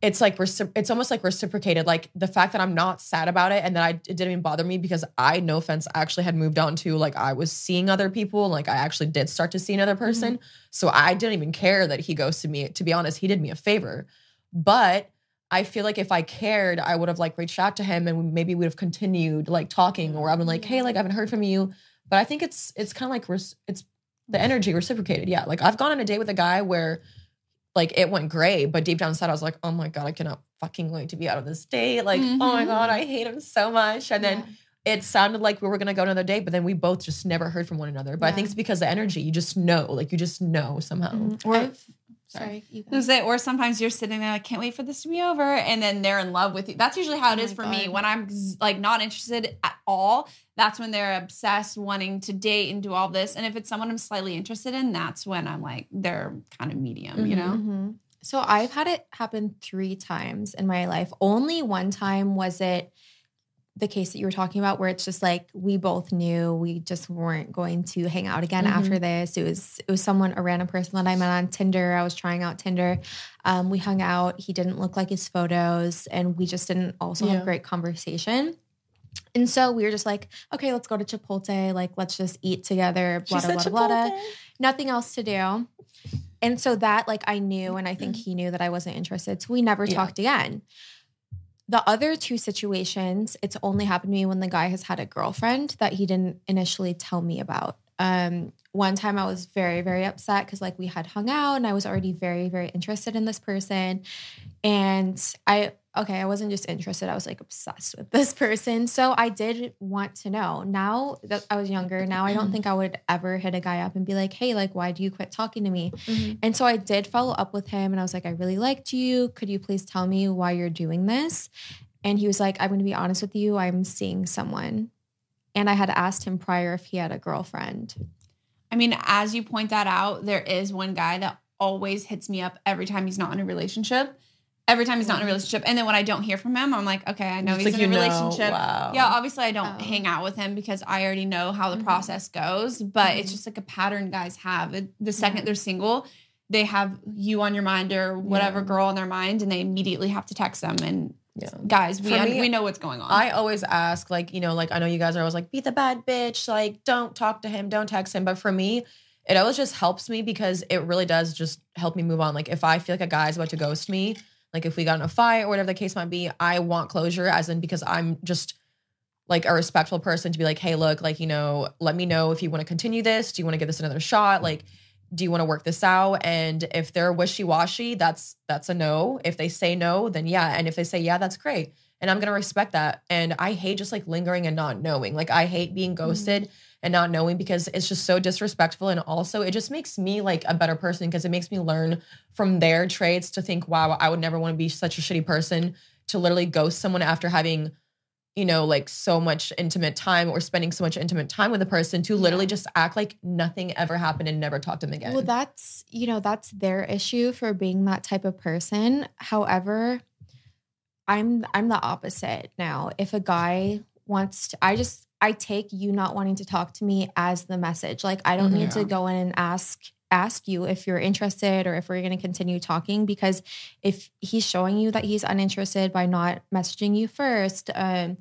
it's like it's almost like reciprocated. Like the fact that I'm not sad about it and that I it didn't even bother me because I, no offense, actually had moved on to like I was seeing other people. Like I actually did start to see another mm-hmm. person. So I didn't even care that he ghosted me. To be honest, he did me a favor. But I feel like if I cared, I would have like reached out to him and maybe we would have continued like talking or I've been like, hey, like I haven't heard from you. But I think it's it's kind of like res- it's the energy reciprocated. Yeah. Like I've gone on a date with a guy where like it went great, but deep down inside I was like, oh my God, I cannot fucking wait to be out of this date. Like, oh my. God, I hate him so much. And then it sounded like we were gonna go another date, but then we both just never heard from one another. But I think it's because the energy, you just know, like you just know somehow. Mhm. Or- I've- sorry. sorry, you was it, or sometimes you're sitting there, I can't wait for this to be over, and then they're in love with you. That's usually how it Oh is for me. When I'm like not interested at all, that's when they're obsessed, wanting to date and do all this. And if it's someone I'm slightly interested in, that's when I'm like they're kind of medium, you know. Mhm. So I've had it happen three times in my life. Only one time was it the case that you were talking about, where it's just like we both knew we just weren't going to hang out again Mhm. after this. It was it was someone, a random person that I met on Tinder. I was trying out Tinder. Um, we hung out. He didn't look like his photos, and we just didn't also Yeah. have great conversation. And so we were just like, okay, let's go to Chipotle. Like, let's just eat together. Blah blah blah blah. Nothing else to do. and so that like I knew, and I think he knew that I wasn't interested. So we never Yeah. talked again. The other two situations, it's only happened to me when the guy has had a girlfriend that he didn't initially tell me about. Um, one time I was very, very upset because like we had hung out and I was already very, very interested in this person. And I, okay, I wasn't just interested, I was like obsessed with this person. So I did want to know. Now that I was younger, now I don't mm-hmm. think I would ever hit a guy up and be like, hey, like, why do you quit talking to me? Mm-hmm. And so I did follow up with him and I was like, I really liked you. Could you please tell me why you're doing this? And he was like, I'm going to be honest with you, I'm seeing someone. And I had asked him prior if he had a girlfriend. I mean, as you point that out, there is one guy that always hits me up every time he's not in a relationship. Every time he's not in a relationship. And then when I don't hear from him, I'm like, okay, I know It's he's like in a you know, relationship. wow. Yeah, obviously I don't Oh. hang out with him because I already know how the Mhm. process goes, but it's Mhm. just like a pattern guys have. The second Yeah. they're single, they have you on your mind or whatever Yeah. girl on their mind and they immediately have to text them and Yeah. guys, we me, we know what's going on. I always ask, like, you know, like I know you guys are always like, be the bad bitch, like, don't talk to him, don't text him. But for me, it always just helps me because it really does just help me move on. Like, if I feel like a guy's about to ghost me, like if we got in a fight or whatever the case might be, I want closure, as in because I'm just like a respectful person to be like, hey, look, like, you know, let me know if you want to continue this. Do you want to give this another shot? Like, do you want to work this out? And if they're wishy-washy, that's that's a no. If they say no, then yeah. And if they say yeah, that's great. And I'm gonna respect that. And I hate just like lingering and not knowing. Like I hate being mm-hmm. ghosted and not knowing because it's just so disrespectful. And also it just makes me like a better person because it makes me learn from their traits to think, wow, I would never want to be such a shitty person to literally ghost someone after having you know, like so much intimate time or spending so much intimate time with a person to literally just act like nothing ever happened and never talk to them again. Well, that's, you know, that's their issue for being that type of person. However, I'm I'm the opposite now. If a guy wants to I just I take you not wanting to talk to me as the message. Like I don't need Yeah. to go in and ask ask you if you're interested or if we're going to continue talking because if he's showing you that he's uninterested by not messaging you first um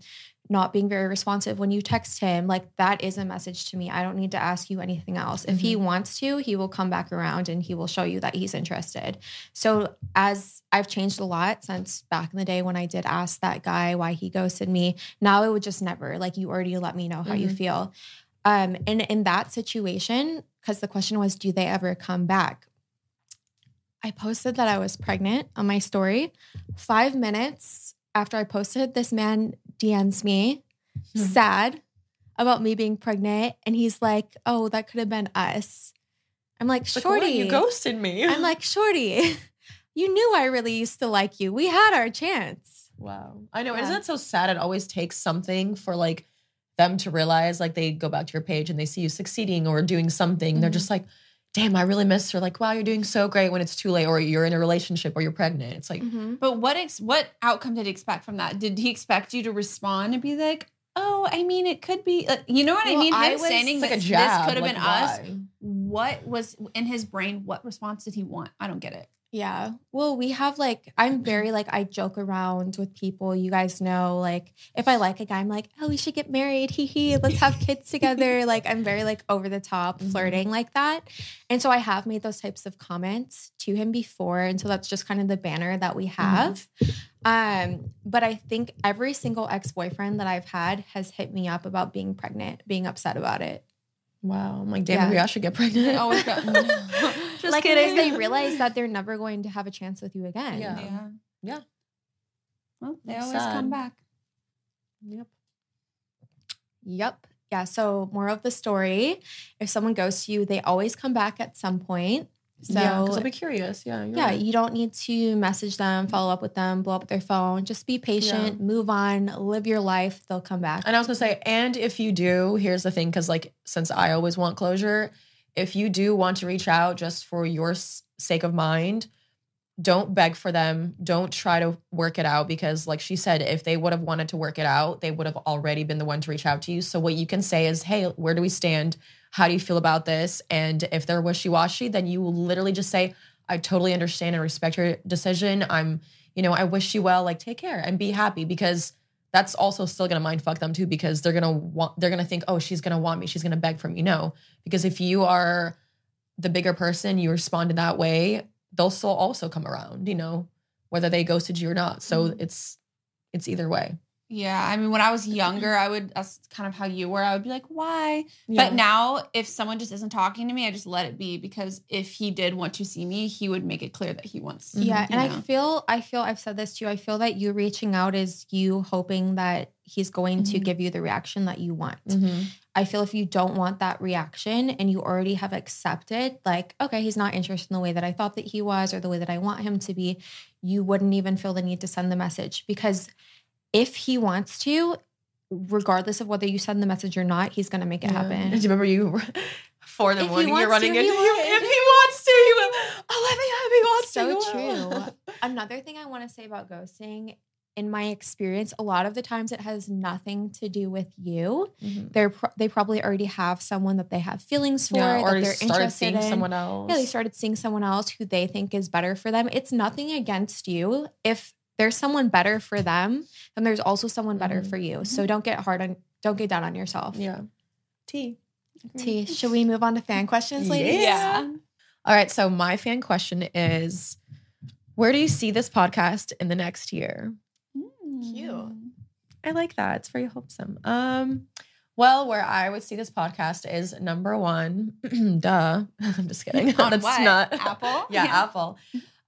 not being very responsive when you text him like that is a message to me. I don't need to ask you anything else. If he wants to he will come back around and he will show you that he's interested. So as i've changed a lot since back in the day when i did ask that guy why he ghosted me now it would just never like you already let me know how you Mhm. feel. Um and in that situation because the question was do they ever come back? I posted that i was pregnant on my story. Five minutes after i posted this man dms me Hmm. sad about me being pregnant and he's like oh that could have been us i'm like It's like, shorty you ghosted me. i'm like shorty you knew i really used to like you we had our chance wow. I know. Yeah. Isn't that so sad? It always takes something for like them to realize, like they go back to your page and they see you succeeding or doing something. They're Mhm. just like, damn, I really miss her. Like, wow, you're doing so great when it's too late, or you're in a relationship or you're pregnant. It's like, But what ex- what outcome did he expect from that? Did he expect you to respond and be like, "Oh, I mean, it could be," uh, you know what I Well, mean? I was- saying like a this, this could have like, been us. What was in his brain? What response did he want? I don't get it. Yeah. Well, we have like, I'm very like, I joke around with people. You guys know, like, if I like a guy, I'm like, oh, we should get married. Hee hee. Let's have kids together. like, I'm very like over the top Mhm. flirting like that. And so I have made those types of comments to him before. And so that's just kind of the banner that we have. Um, but I think every single ex boyfriend that I've had has hit me up about being pregnant, being upset about it. Wow. I'm like, damn, Yeah. maybe I should get pregnant. They always go, Just like, kidding. they realize that they're never going to have a chance with you again. Yeah. yeah, Yeah. Well, they That's always come back. Yep. Yep. Yeah. So, more of the story if someone goes to you, they always come back at some point. So, yeah, because I'll be curious. Yeah. yeah, right. you don't need to message them, follow up with them, blow up their phone. Just be patient, move on, live your life. They'll come back. And I was gonna say, and if you do, here's the thing, because like since I always want closure, if you do want to reach out just for your sake of mind, don't beg for them. Don't try to work it out because, like she said, if they would have wanted to work it out, they would have already been the one to reach out to you. So what you can say is, "Hey, where do we stand? How do you feel about this?" And if they're wishy washy, then you will literally just say, "I totally understand and respect your decision. I'm, you know, I wish you well. Like, take care and be happy because." that's also still gonna mind fuck them too because they're gonna want they're gonna think oh she's gonna want me she's gonna beg for me no because if you are the bigger person, you respond in that way, they'll still also come around, you know, whether they ghosted you or not. So Mhm. it's it's either way. Yeah, I mean, when I was younger, I would. That's kind of how you were. I would be like, "Why?" Yeah. But now, if someone just isn't talking to me, I just let it be because if he did want to see me, he would make it clear that he wants. Mhm. Yeah, and I feel I feel I've said this to you. I feel that you reaching out is you hoping that he's going to Mhm. give you the reaction that you want. Mhm. I feel if you don't want that reaction and you already have accepted, like, okay, he's not interested in the way that I thought that he was or the way that I want him to be, you wouldn't even feel the need to send the message because if he wants to, regardless of whether you send the message or not, he's gonna make it Yeah. happen. Do you remember you four in the If morning you're running to, into you? If he wants to, he will. Oh, let me if he wants so to. will. true. Another thing I want to say about ghosting, in my experience, a lot of the times it has nothing to do with you. Mhm. They're pro- they probably already have someone that they have feelings for, Yeah, or that they're started interested seeing in. someone else. Yeah, they started seeing someone else who they think is better for them. It's nothing against you. If there's someone better for them, and there's also someone better Mhm. for you. So don't get hard on don't get down on yourself. Yeah. T. T, should we move on to fan questions, ladies? Yeah. All right. So my fan question is, where do you see this podcast in the next year? Cute. I like that. It's very wholesome. Um, well, where I would see this podcast is number one. Duh. I'm just kidding. On That's what? not Apple? yeah, Yeah. Apple.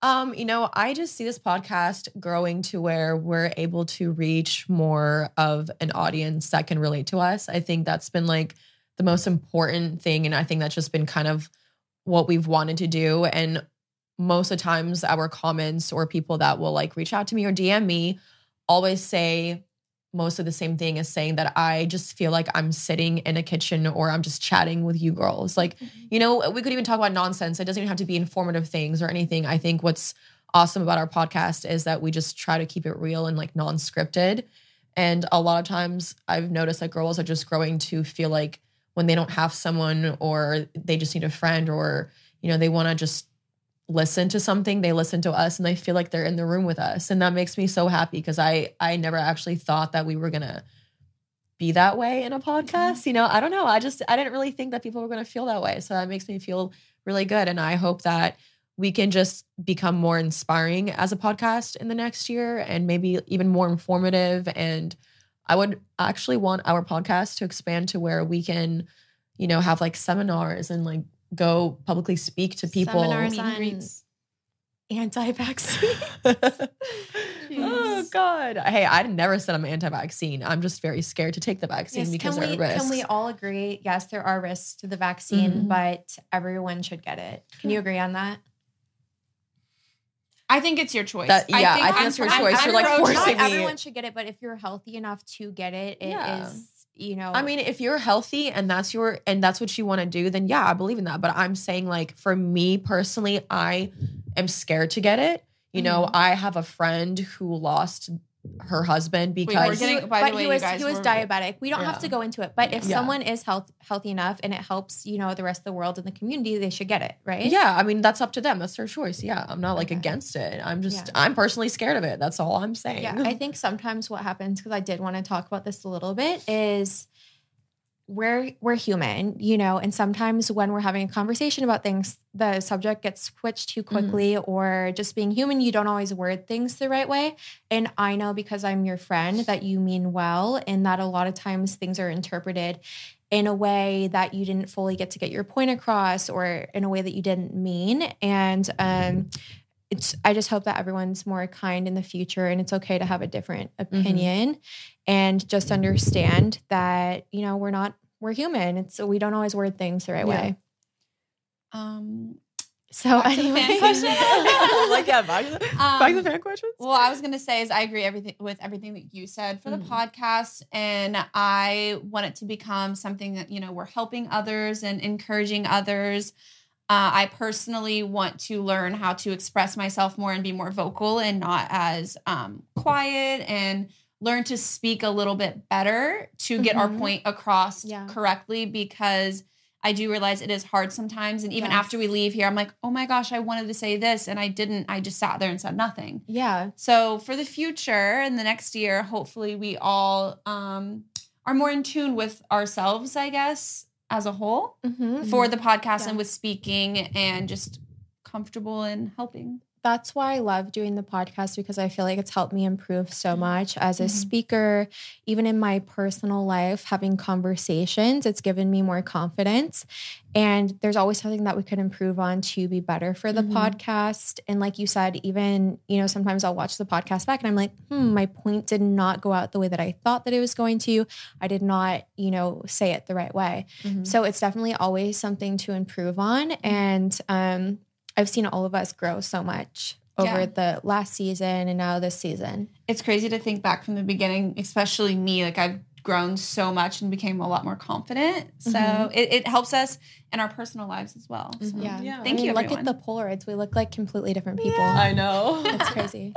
Um, you know, I just see this podcast growing to where we're able to reach more of an audience that can relate to us. I think that's been like the most important thing. And I think that's just been kind of what we've wanted to do. And most of the times, our comments or people that will like reach out to me or DM me always say most of the same thing as saying that I just feel like I'm sitting in a kitchen or I'm just chatting with you girls. Like, mm-hmm. you know, we could even talk about nonsense. It doesn't even have to be informative things or anything. I think what's awesome about our podcast is that we just try to keep it real and like non scripted. And a lot of times I've noticed that girls are just growing to feel like when they don't have someone or they just need a friend or, you know, they want to just listen to something, they listen to us and they feel like they're in the room with us. And that makes me so happy because I I never actually thought that we were gonna be that way in a mm-hmm. podcast. You know, I don't know. I just I didn't really think that people were gonna feel that way. So that makes me feel really good. And I hope that we can just become more inspiring as a podcast in the next year and maybe even more informative. And I would actually want our podcast to expand to where we can, you know, have like seminars and like go publicly speak to people. Seminars on greets. anti-vaccine. oh God! Hey, I never said I'm anti-vaccine. I'm just very scared to take the vaccine Yes, because can there we, are risks. Can we all agree? Yes, there are risks to the vaccine, Mhm. but everyone should get it. Can you agree on that? I think it's your choice. That- yeah, I think I'm it's your choice. I'm You're, like, pro-choice. forcing Not me- everyone should get it, but if you're healthy enough to get it, it is. You know. I mean, if you're healthy and that's your and that's what you want to do, then yeah, I believe in that. But I'm saying like for me personally, I am scared to get it. You know, Mm-hmm. I have a friend who lost her husband we're because getting- by the but way, he was he was were- diabetic. We don't have to go into it, but if Yeah. someone is health healthy enough and it helps, you know, the rest of the world and the community, they should get it, right? yeah, I mean that's up to them. That's their choice. Yeah, I'm not like Okay. against it. I'm just Yeah. I'm personally scared of it. That's all I'm saying. Yeah, I think sometimes what happens because I did want to talk about this a little bit is we're we're human, you know, and sometimes when we're having a conversation about things, the subject gets switched too quickly, or just being human, you don't always word things the right way. And I know because I'm your friend that you mean well, and that a lot of times things are interpreted in a way that you didn't fully get to get your point across, or in a way that you didn't mean, and um it's I just hope that everyone's more kind in the future and it's okay to have a different opinion and just understand that, you know, we're not we're human. It's we don't always word things the right Yeah. way. Um, So Back to the anyway, fan question. I'm like yeah, back to the, back to the Um, fan questions. Well, I was gonna say is I agree everything with everything that you said for the Mhm. podcast, and I want it to become something that you know we're helping others and encouraging others. Uh, I personally want to learn how to express myself more and be more vocal and not as um, quiet and learn to speak a little bit better to get our Mhm. point across Yeah. correctly because I do realize it is hard sometimes. And even Yes. after we leave here, I'm like, oh my gosh, I wanted to say this and I didn't. I just sat there and said nothing. yeah. So for the future and the next year, hopefully we all um, are more in tune with ourselves, I guess, as a whole Mhm. for the podcast Yeah. and with speaking and just comfortable in helping. That's why I love doing the podcast because I feel like it's helped me improve so much as a Mhm. speaker, even in my personal life, having conversations. It's given me more confidence. And there's always something that we could improve on to be better for the Mhm. podcast. And like you said, even, you know, sometimes I'll watch the podcast back and I'm like, hmm, my point did not go out the way that I thought that it was going to. I did not, you know, say it the right way. Mhm. So it's definitely always something to improve on. And um, I've seen all of us grow so much over Yeah. the last season and now this season. It's crazy to think back from the beginning, especially me. Like I've grown so much and became a lot more confident. So Mhm. it, it helps us in our personal lives as well. So. Yeah. Yeah. I Thank mean, you, look everyone. at the Polaroids. We look like completely different people. I know. It's crazy.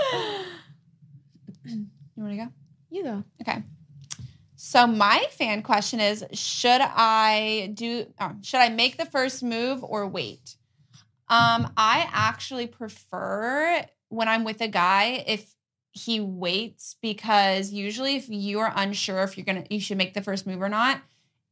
You want to go? You go. Okay. So my fan question is: Should I do? oh, should I make the first move or wait? Um, I actually prefer when I'm with a guy if he waits because usually if you are unsure if you're gonna you should make the first move or not,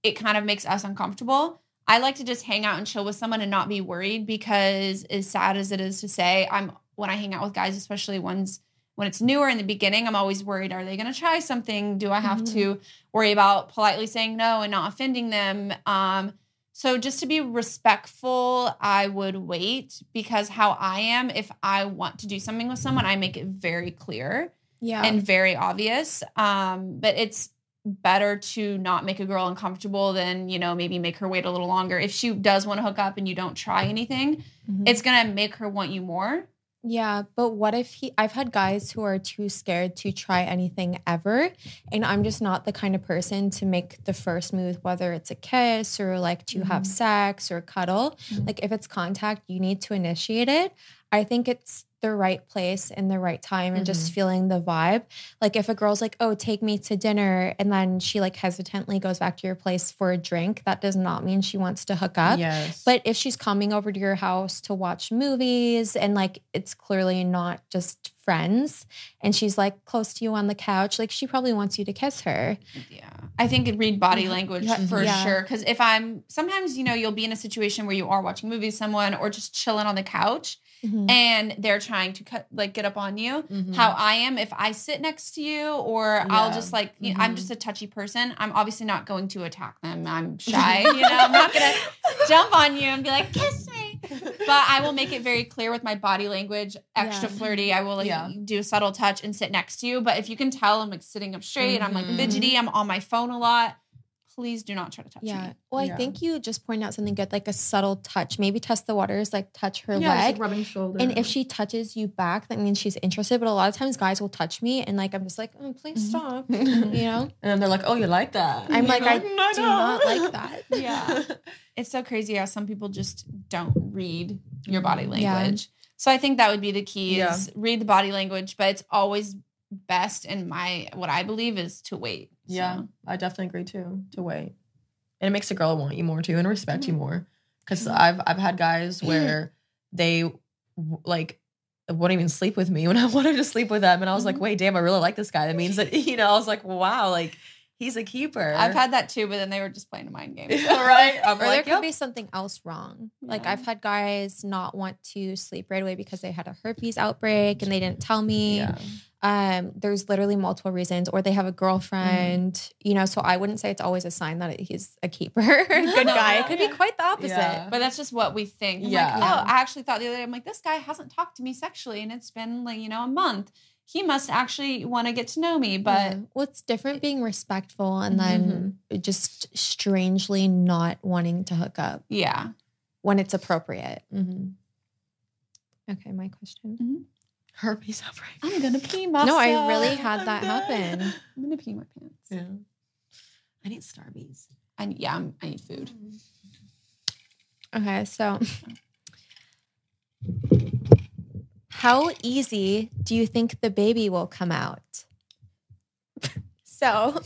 it kind of makes us uncomfortable. I like to just hang out and chill with someone and not be worried because as sad as it is to say, I'm when I hang out with guys, especially ones when it's newer in the beginning, I'm always worried, are they gonna try something? Do I have Mhm. to worry about politely saying no and not offending them? Um, so just to be respectful, I would wait because how I am, if I want to do something with someone, I make it very clear Yeah. and very obvious. Um, but it's better to not make a girl uncomfortable than, you know, maybe make her wait a little longer. If she does want to hook up and you don't try anything, Mhm. it's gonna make her want you more. Yeah, but what if he I've had guys who are too scared to try anything ever, and I'm just not the kind of person to make the first move whether it's a kiss or like to have Mhm. sex or cuddle. Mhm. Like if it's contact, you need to initiate it. I think it's the right place in the right time and just feeling the vibe. Like if a girl's like, "Oh, take me to dinner," and then she like hesitantly goes back to your place for a drink, that does not mean she wants to hook up. yes. But if she's coming over to your house to watch movies and like it's clearly not just friends and she's like close to you on the couch, like she probably wants you to kiss her. Yeah. I think it read body Mhm. language Yeah. for Yeah. sure. Cause if I'm sometimes, you know, you'll be in a situation where you are watching movies with someone or just chilling on the couch and they're trying to cut like get up on you. Mhm. How I am, if I sit next to you or I'll just like you know, I'm Mhm. just a touchy person, I'm obviously not going to attack them. I'm shy, you know, I'm not gonna jump on you and be like, kiss me. But I will make it very clear with my body language, extra Yeah. flirty. I will like Yeah. do a subtle touch and sit next to you. But if you can tell I'm like sitting up straight, I'm like Mhm. fidgety, I'm on my phone a lot. Please do not try to touch Yeah. me. Well, I Yeah. think you just point out something good, like a subtle touch. Maybe test the waters, like touch her yeah, just, leg. like, rubbing shoulder. and if she touches you back, that means she's interested. But a lot of times guys will touch me and like I'm just like, oh, please Mhm. stop. and You know? And then they're like, "Oh, you like that?" I'm And like, I "No, do no." not like that. Yeah. It's so crazy how some people just don't read your body Yeah. language. So I think that would be the key Yeah. is read the body language, but it's always best in my what I believe is to wait. Yeah, I definitely agree too. To wait, and it makes a girl want you more too and respect you Mhm. more. Because Mhm. I've I've had guys where they like wouldn't even sleep with me when I wanted to sleep with them, and I was like, Mhm. wait, damn, I really like this guy. That means that you know, I was like, wow, like he's a keeper. I've had that too, but then they were just playing a mind game. right. I'm or there could yep. be something else wrong. Like I've had guys not want to sleep right away because they had a herpes outbreak and they didn't tell me. yeah. Um, there's literally multiple reasons, or they have a girlfriend, Mm-hmm. you know. So I wouldn't say it's always a sign that he's a keeper, good guy. It could be quite the opposite. Yeah. But that's just what we think. I'm Yeah. like, oh, I actually thought the other day, I'm like, this guy hasn't talked to me sexually and it's been like, you know, a month. He must actually want to get to know me. But Yeah. well, it's different being respectful and then just strangely not wanting to hook up yeah. when it's appropriate. Mhm. Okay, my question. Herpes outbreak. I'm gonna pee myself. No, I really had that happen. I'm gonna pee my pants. Yeah. I need Starbies. I yeah, I'm, I need food. Okay, so how easy do you think the baby will come out? so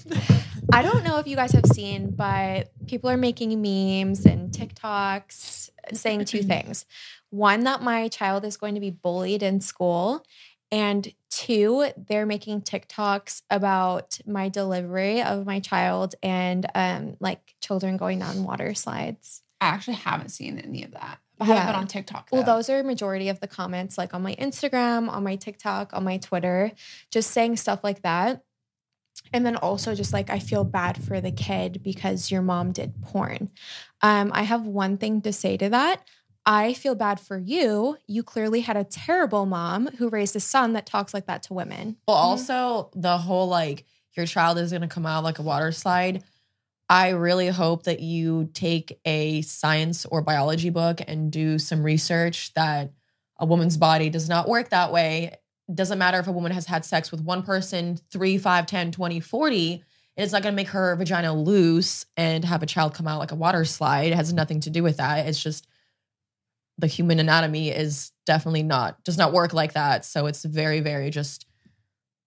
I don't know if you guys have seen, but people are making memes and TikToks saying two things. One, that my child is going to be bullied in school. And Two, they're making TikToks about my delivery of my child and um, like children going down water slides. I actually haven't seen any of that. I haven't Yeah. been on TikTok. Well, those are majority of the comments, like on my Instagram, on my TikTok, on my Twitter, just saying stuff like that. And then also just like I feel bad for the kid because your mom did porn. Um, I have one thing to say to that. I feel bad for you. You clearly had a terrible mom who raised a son that talks like that to women. Well, Mhm. also the whole like your child is gonna come out like a water slide. I really hope that you take a science or biology book and do some research that a woman's body does not work that way. Doesn't matter if a woman has had sex with one person, three, five, 10, 20, 40. It's not gonna make her vagina loose and have a child come out like a water slide. It has nothing to do with that. It's just the human anatomy is definitely not does not work like that. So it's very, very just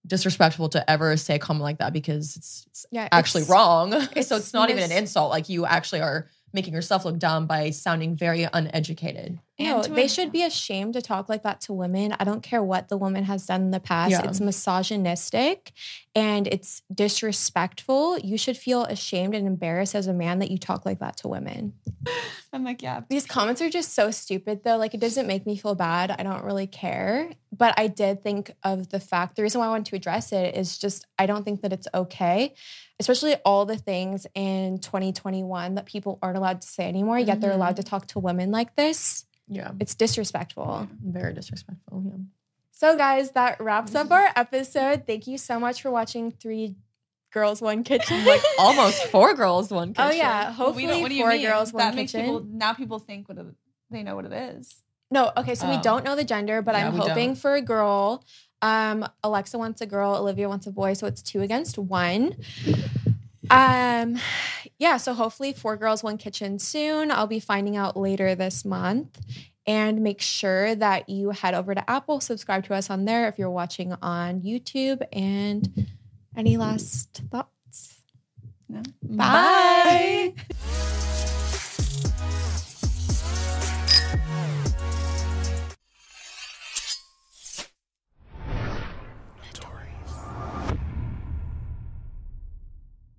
disrespectful to ever say a comment like that because it's, it's Yeah, actually it's- wrong. so it's it's not even an insult. Like you actually are making yourself look dumb by sounding very uneducated. No, they a- should be ashamed to talk like that to women. I don't care what the woman has done in the past. Yeah. It's misogynistic and it's disrespectful. You should feel ashamed and embarrassed as a man that you talk like that to women. I'm like, yeah. These comments are just so stupid though. Like it doesn't make me feel bad. I don't really care. But I did think of the fact the reason why I wanted to address it is just I don't think that it's okay. Especially all the things in 2021 that people aren't allowed to say anymore, yet they're allowed to talk to women like this. Yeah. It's disrespectful. Very disrespectful. Yeah. So, guys, that wraps up our episode. Thank you so much for watching Three Girls One Kitchen. Like almost four girls, one kitchen. Oh, yeah, hopefully we don't- what do you four mean? girls that one makes kitchen. people now people think what it, they know what it is. no, okay, so we Oh. don't know the gender, but Yeah, I'm hoping don't. for a girl. Um, Alexa wants a girl, Olivia wants a boy, so it's two against one. Um, yeah, so hopefully four girls, one kitchen soon. I'll be finding out later this month. And make sure that you head over to Apple, subscribe to us on there if you're watching on YouTube. And any last thoughts? No. Bye.